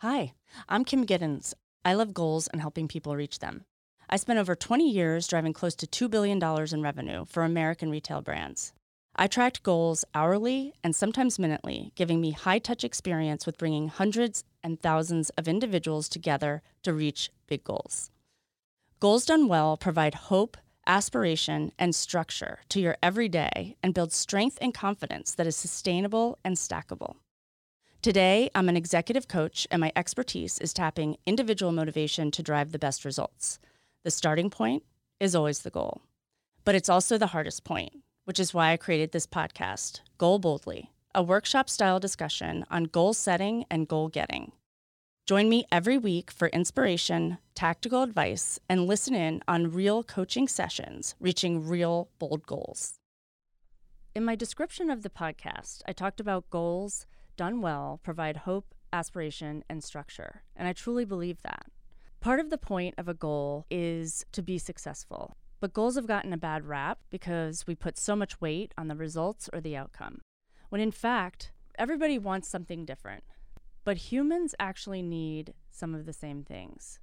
Hi, I'm Kim Giddens. I love goals and helping people reach them. I spent over 20 years driving close to $2 billion in revenue for American retail brands. I tracked goals hourly and sometimes minutely, giving me high touch experience with bringing hundreds and thousands of individuals together to reach big goals. Goals done well provide hope, aspiration, and structure to your everyday and build strength and confidence that is sustainable and stackable. Today, I'm an executive coach, and my expertise is tapping individual motivation to drive the best results. The starting point is always the goal, but it's also the hardest point, which is why I created this podcast, Goal Boldly, a workshop style discussion on goal setting and goal getting. Join me every week for inspiration, tactical advice, and listen in on real coaching sessions reaching real bold goals. In my description of the podcast, I talked about goals done well, provide hope, aspiration, and structure. And I truly believe that. Part of the point of a goal is to be successful. But goals have gotten a bad rap because we put so much weight on the results or the outcome. When in fact, everybody wants something different. But humans actually need some of the same things.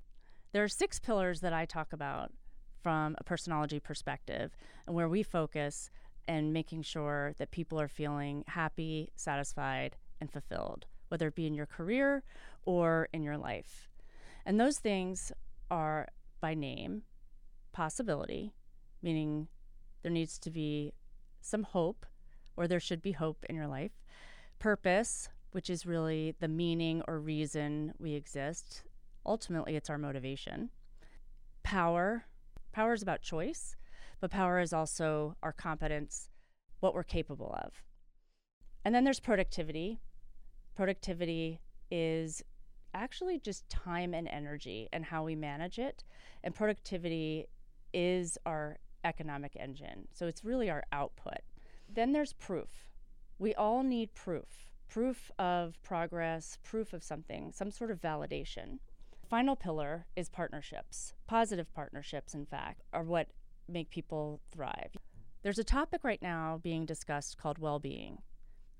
There are six pillars that I talk about from a Personologie perspective and where we focus and making sure that people are feeling happy, satisfied, and fulfilled, whether it be in your career or in your life. And those things are by name possibility, meaning there needs to be some hope, or there should be hope in your life. Purpose, which is really the meaning or reason we exist. Ultimately, it's our motivation. Power, power is about choice, but power is also our competence, what we're capable of. And then there's productivity, Productivity is actually just time and energy and how we manage it. And productivity is our economic engine. So it's really our output. Then there's proof. We all need proof proof of progress, proof of something, some sort of validation. Final pillar is partnerships. Positive partnerships, in fact, are what make people thrive. There's a topic right now being discussed called well being.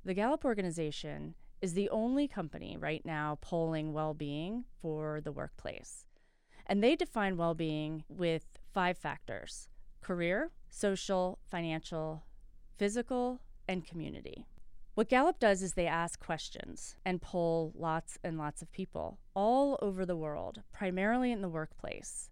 The Gallup organization is the only company right now polling well being for the workplace. And they define well being with five factors career, social, financial, physical, and community. What Gallup does is they ask questions and poll lots and lots of people all over the world, primarily in the workplace.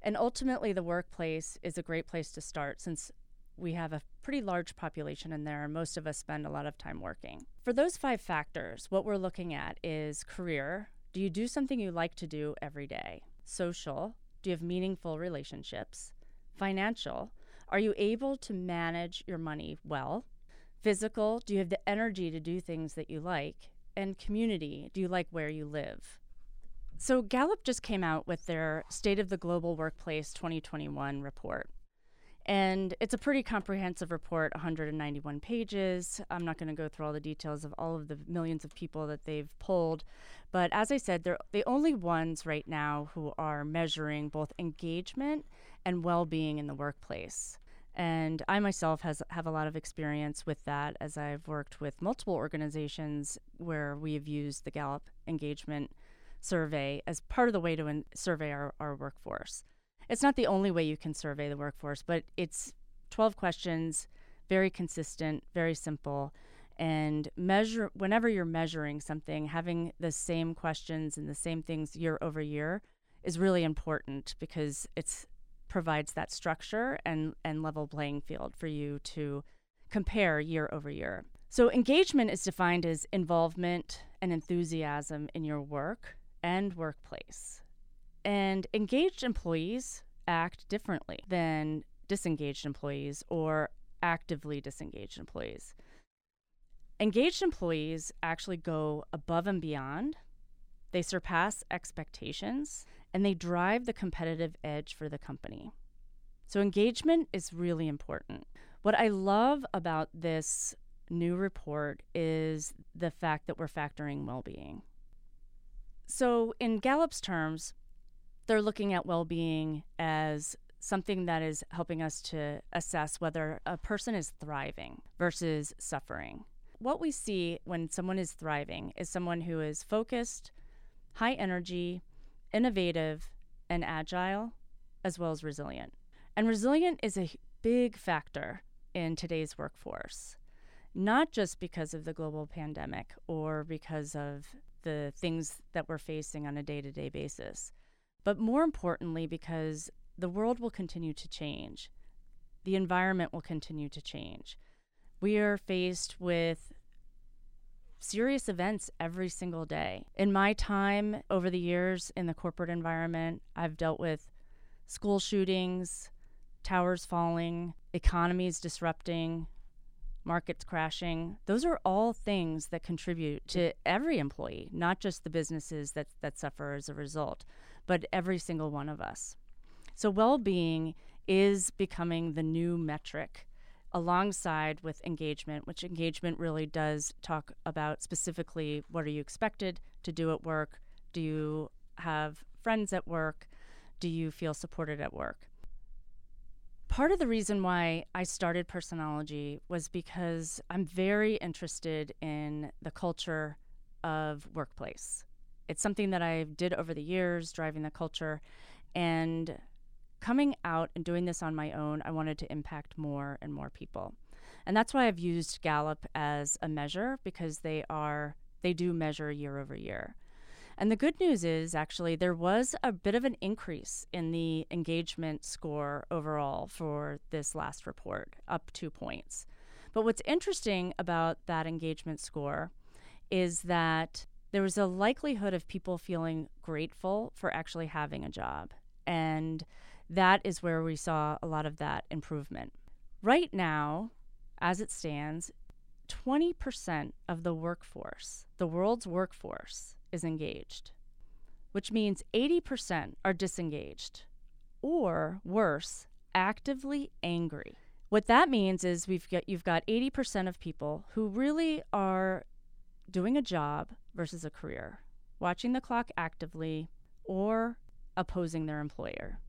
And ultimately, the workplace is a great place to start since we have a pretty large population in there, and most of us spend a lot of time working. For those five factors, what we're looking at is career. Do you do something you like to do every day? Social. Do you have meaningful relationships? Financial. Are you able to manage your money well? Physical. Do you have the energy to do things that you like? And community. Do you like where you live? So, Gallup just came out with their State of the Global Workplace 2021 report. And it's a pretty comprehensive report, 191 pages. I'm not going to go through all the details of all of the millions of people that they've polled. But as I said, they're the only ones right now who are measuring both engagement and well being in the workplace. And I myself has have a lot of experience with that as I've worked with multiple organizations where we have used the Gallup engagement survey as part of the way to in- survey our, our workforce it's not the only way you can survey the workforce, but it's 12 questions, very consistent, very simple. And measure whenever you're measuring something, having the same questions and the same things year over year is really important because it's provides that structure and, and level playing field for you to compare year over year. So, engagement is defined as involvement and enthusiasm in your work and workplace. And engaged employees act differently than disengaged employees or actively disengaged employees. Engaged employees actually go above and beyond, they surpass expectations, and they drive the competitive edge for the company. So, engagement is really important. What I love about this new report is the fact that we're factoring well being. So, in Gallup's terms, they're looking at well being as something that is helping us to assess whether a person is thriving versus suffering. What we see when someone is thriving is someone who is focused, high energy, innovative, and agile, as well as resilient. And resilient is a big factor in today's workforce, not just because of the global pandemic or because of the things that we're facing on a day to day basis, but more importantly, because the world will continue to change. The environment will continue to change. We are faced with serious events every single day. In my time over the years in the corporate environment, I've dealt with school shootings, towers falling, economies disrupting, markets crashing. Those are all things that contribute to every employee, not just the businesses that, that suffer as a result, but every single one of us. So, well being is becoming the new metric alongside with engagement, which engagement really does talk about specifically what are you expected to do at work? Do you have friends at work? Do you feel supported at work? Part of the reason why I started Personologie was because I'm very interested in the culture of workplace. It's something that I did over the years, driving the culture. And coming out and doing this on my own, I wanted to impact more and more people. And that's why I've used Gallup as a measure because they are they do measure year over year. And the good news is actually there was a bit of an increase in the engagement score overall for this last report, up 2 points. But what's interesting about that engagement score is that there was a likelihood of people feeling grateful for actually having a job. And that is where we saw a lot of that improvement. Right now, as it stands, 20% of the workforce, the world's workforce, is engaged, which means 80% are disengaged, or worse, actively angry. What that means is we've got you've got 80% of people who really are doing a job versus a career, watching the clock actively or opposing their employer.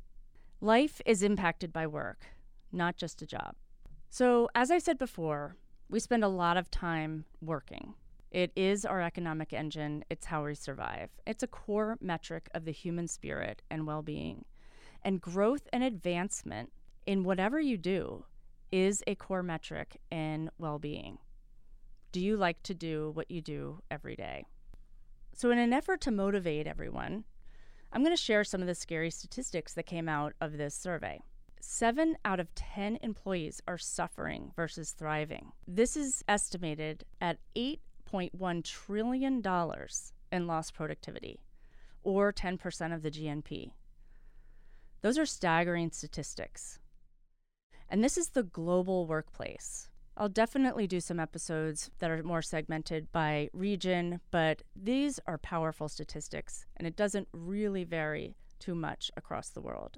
Life is impacted by work, not just a job. So, as I said before, we spend a lot of time working. It is our economic engine, it's how we survive. It's a core metric of the human spirit and well being. And growth and advancement in whatever you do is a core metric in well being. Do you like to do what you do every day? So, in an effort to motivate everyone, I'm going to share some of the scary statistics that came out of this survey. Seven out of 10 employees are suffering versus thriving. This is estimated at $8.1 trillion in lost productivity, or 10% of the GNP. Those are staggering statistics. And this is the global workplace. I'll definitely do some episodes that are more segmented by region, but these are powerful statistics, and it doesn't really vary too much across the world.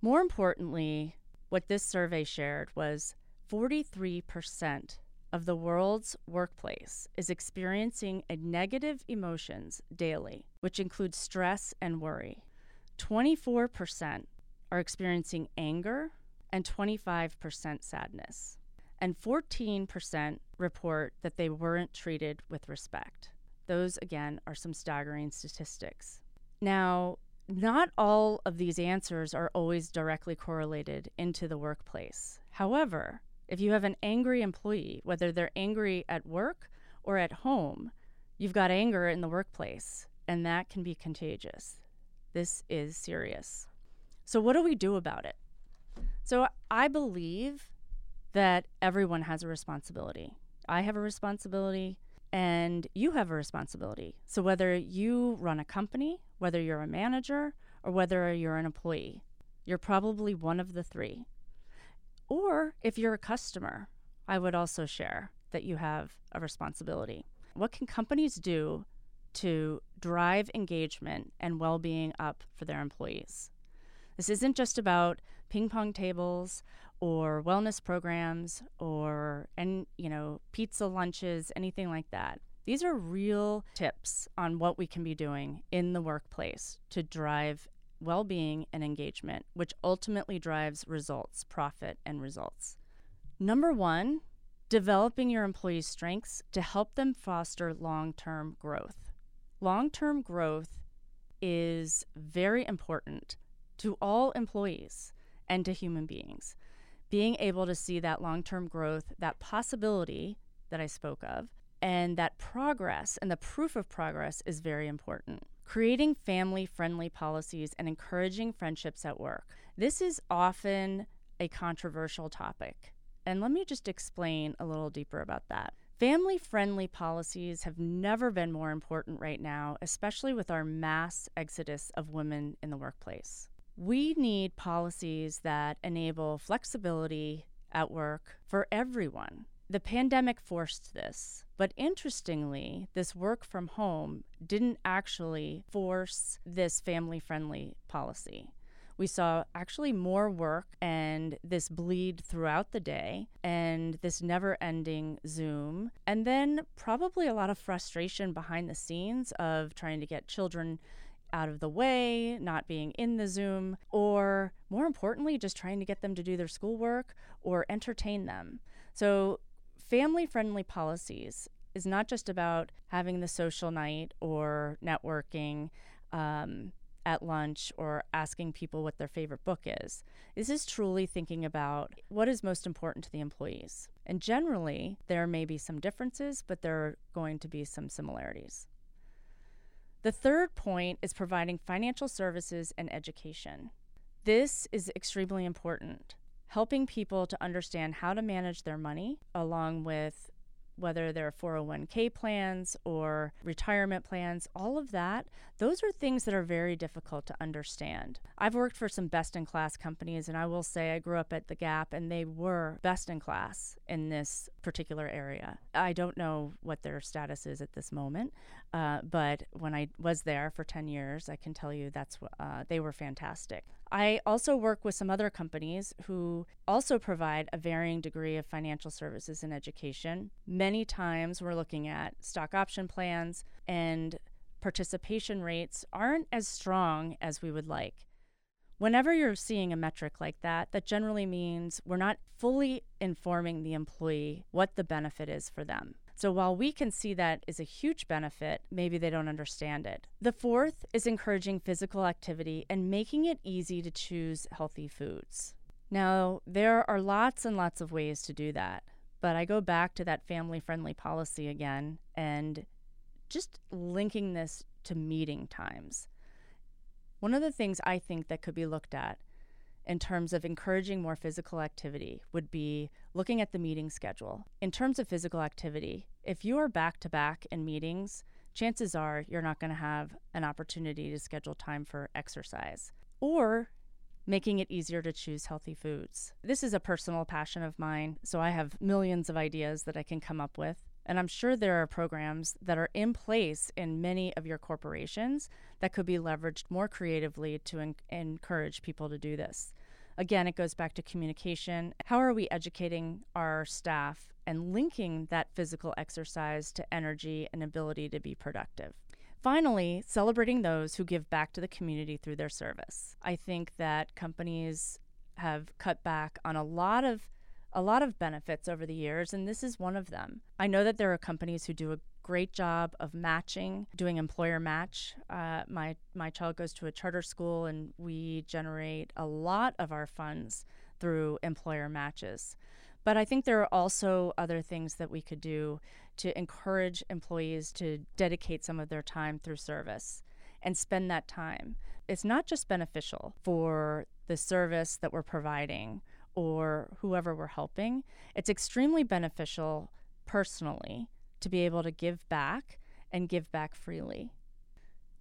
More importantly, what this survey shared was 43% of the world's workplace is experiencing negative emotions daily, which includes stress and worry. 24% are experiencing anger and 25% sadness and 14% report that they weren't treated with respect. Those, again, are some staggering statistics. Now, not all of these answers are always directly correlated into the workplace. However, if you have an angry employee, whether they're angry at work or at home, you've got anger in the workplace, and that can be contagious. This is serious. So, what do we do about it? So, I believe that everyone has a responsibility. I have a responsibility and you have a responsibility. So whether you run a company, whether you're a manager, or whether you're an employee, you're probably one of the three. Or if you're a customer, I would also share that you have a responsibility. What can companies do to drive engagement and well being up for their employees? This isn't just about ping pong tables or wellness programs or and you know pizza lunches anything like that these are real tips on what we can be doing in the workplace to drive well-being and engagement which ultimately drives results profit and results number 1 developing your employees strengths to help them foster long-term growth long term growth is very important to all employees and to human beings. Being able to see that long term growth, that possibility that I spoke of, and that progress and the proof of progress is very important. Creating family friendly policies and encouraging friendships at work. This is often a controversial topic. And let me just explain a little deeper about that. Family friendly policies have never been more important right now, especially with our mass exodus of women in the workplace. We need policies that enable flexibility at work for everyone. The pandemic forced this, but interestingly, this work from home didn't actually force this family friendly policy we saw actually more work and this bleed throughout the day and this never ending Zoom. And then probably a lot of frustration behind the scenes of trying to get children out of the way, not being in the Zoom, or more importantly, just trying to get them to do their schoolwork or entertain them. So, family friendly policies is not just about having the social night or networking. Um, at lunch or asking people what their favorite book is. This is truly thinking about what is most important to the employees. And generally, there may be some differences, but there are going to be some similarities. The third point is providing financial services and education. This is extremely important, helping people to understand how to manage their money, along with whether they're 401k plans or retirement plans, all of that, those are things that are very difficult to understand. I've worked for some best in class companies, and I will say I grew up at the Gap, and they were best in class in this particular area. I don't know what their status is at this moment, uh, but when I was there for 10 years, I can tell you that's uh, they were fantastic. I also work with some other companies who also provide a varying degree of financial services and education. Many times we're looking at stock option plans, and participation rates aren't as strong as we would like. Whenever you're seeing a metric like that, that generally means we're not fully informing the employee what the benefit is for them. So while we can see that is a huge benefit, maybe they don't understand it. The fourth is encouraging physical activity and making it easy to choose healthy foods. Now, there are lots and lots of ways to do that, but I go back to that family friendly policy again and just linking this to meeting times. One of the things I think that could be looked at in terms of encouraging more physical activity would be looking at the meeting schedule. In terms of physical activity, if you are back to back in meetings, chances are you're not going to have an opportunity to schedule time for exercise or making it easier to choose healthy foods. This is a personal passion of mine, so I have millions of ideas that I can come up with. And I'm sure there are programs that are in place in many of your corporations that could be leveraged more creatively to en- encourage people to do this. Again, it goes back to communication. How are we educating our staff and linking that physical exercise to energy and ability to be productive? Finally, celebrating those who give back to the community through their service. I think that companies have cut back on a lot of a lot of benefits over the years, and this is one of them. I know that there are companies who do a great job of matching, doing employer match. Uh, my my child goes to a charter school, and we generate a lot of our funds through employer matches. But I think there are also other things that we could do to encourage employees to dedicate some of their time through service and spend that time. It's not just beneficial for the service that we're providing or whoever we're helping, it's extremely beneficial personally to be able to give back and give back freely.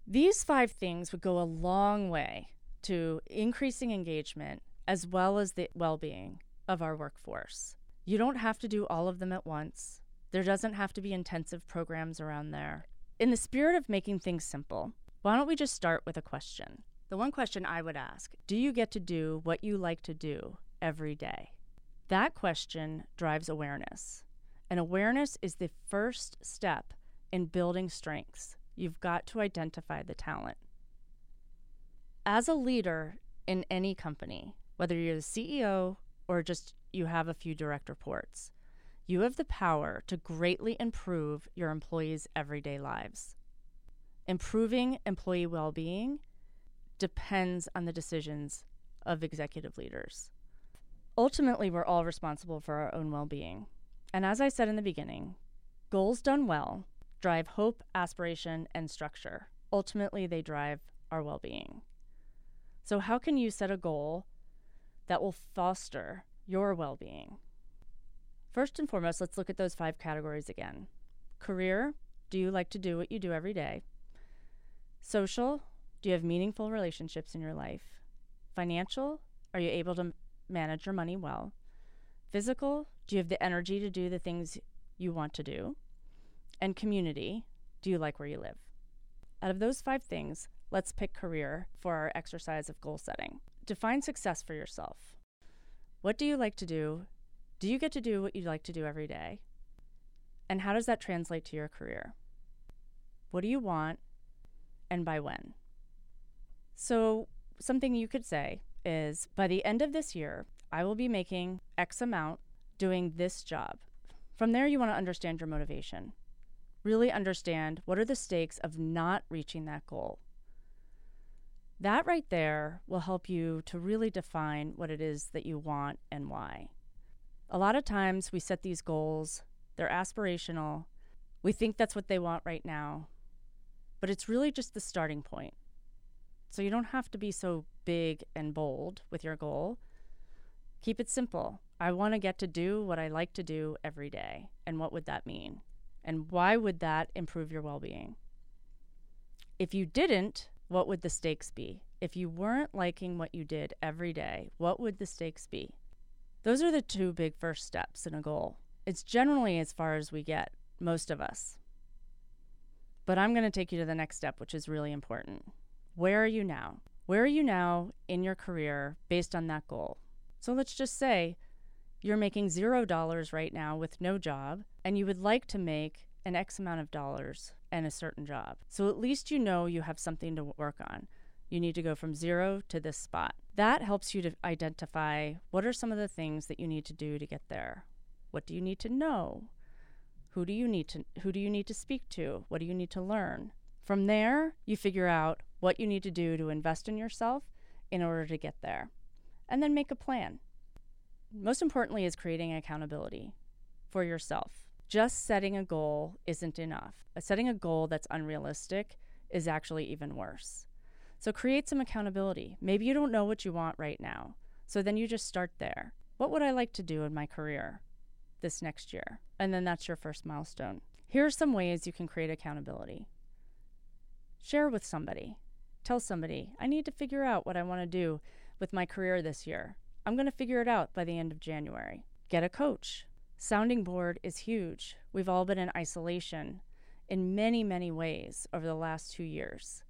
These five things would go a long way to increasing engagement as well as the well being of our workforce. You don't have to do all of them at once. There doesn't have to be intensive programs around there. In the spirit of making things simple, why don't we just start with a question? The one question I would ask Do you get to do what you like to do every day? That question drives awareness. And awareness is the first step in building strengths. You've got to identify the talent. As a leader in any company, whether you're the CEO or just you have a few direct reports, you have the power to greatly improve your employees' everyday lives. improving employee well being depends on the decisions of executive leaders. Ultimately, we're all responsible for our own well being. And as I said in the beginning, goals done well drive hope, aspiration, and structure. Ultimately, they drive our well being. So, how can you set a goal that will foster your well being? First and foremost, let's look at those five categories again. Career, do you like to do what you do every day? Social, do you have meaningful relationships in your life? Financial, are you able to manage your money well? Physical, do you have the energy to do the things you want to do? And community, do you like where you live? Out of those five things, let's pick career for our exercise of goal setting. Define success for yourself. What do you like to do? Do you get to do what you like to do every day? And how does that translate to your career? What do you want and by when? So, something you could say is by the end of this year, I will be making X amount doing this job. From there, you want to understand your motivation. Really understand what are the stakes of not reaching that goal. That right there will help you to really define what it is that you want and why. A lot of times we set these goals, they're aspirational. We think that's what they want right now, but it's really just the starting point. So you don't have to be so big and bold with your goal. Keep it simple. I want to get to do what I like to do every day. And what would that mean? And why would that improve your well being? If you didn't, what would the stakes be? If you weren't liking what you did every day, what would the stakes be? Those are the two big first steps in a goal. It's generally as far as we get, most of us. But I'm going to take you to the next step, which is really important. Where are you now? Where are you now in your career based on that goal? So let's just say you're making zero dollars right now with no job, and you would like to make an X amount of dollars and a certain job. So at least you know you have something to work on. You need to go from zero to this spot. That helps you to identify what are some of the things that you need to do to get there. What do you need to know? Who do you need to who do you need to speak to? What do you need to learn? From there, you figure out what you need to do to invest in yourself in order to get there. And then make a plan. Most importantly is creating accountability for yourself. Just setting a goal isn't enough. Uh, setting a goal that's unrealistic is actually even worse. So create some accountability. Maybe you don't know what you want right now. So then you just start there. What would I like to do in my career this next year? And then that's your first milestone. Here are some ways you can create accountability. Share with somebody. Tell somebody, I need to figure out what I want to do with my career this year. I'm going to figure it out by the end of January. Get a coach. Sounding board is huge. We've all been in isolation in many, many ways over the last two years.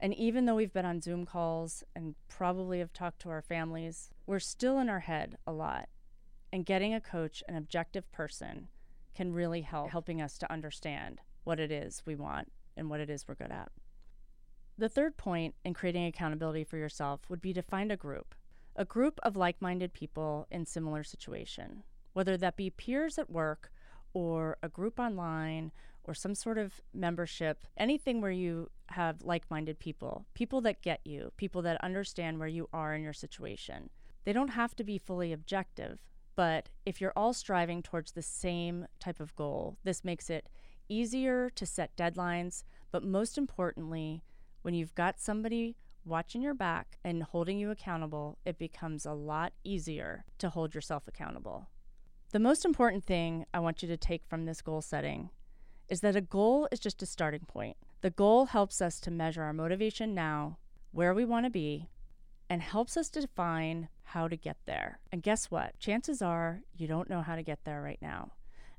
And even though we've been on Zoom calls and probably have talked to our families, we're still in our head a lot. And getting a coach, an objective person, can really help helping us to understand what it is we want and what it is we're good at. The third point in creating accountability for yourself would be to find a group, a group of like minded people in similar situation, whether that be peers at work or a group online or some sort of membership, anything where you have like minded people, people that get you, people that understand where you are in your situation. They don't have to be fully objective, but if you're all striving towards the same type of goal, this makes it easier to set deadlines, but most importantly, when you've got somebody watching your back and holding you accountable, it becomes a lot easier to hold yourself accountable. The most important thing I want you to take from this goal setting is that a goal is just a starting point. The goal helps us to measure our motivation now, where we want to be, and helps us define how to get there. And guess what? Chances are you don't know how to get there right now.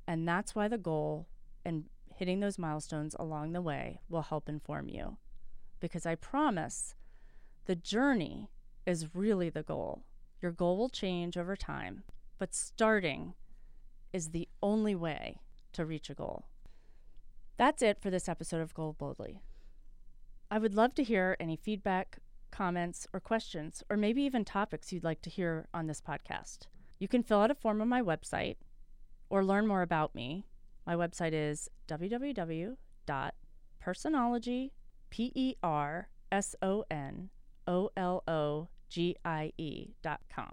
And that's why the goal and hitting those milestones along the way will help inform you. Because I promise the journey is really the goal. Your goal will change over time, but starting is the only way to reach a goal. That's it for this episode of Goal Boldly. I would love to hear any feedback, comments, or questions, or maybe even topics you'd like to hear on this podcast. You can fill out a form on my website or learn more about me my website is www.personologie.com. P E R S O N O L O G I E dot com.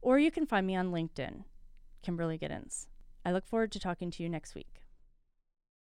Or you can find me on LinkedIn, Kimberly Giddens. I look forward to talking to you next week.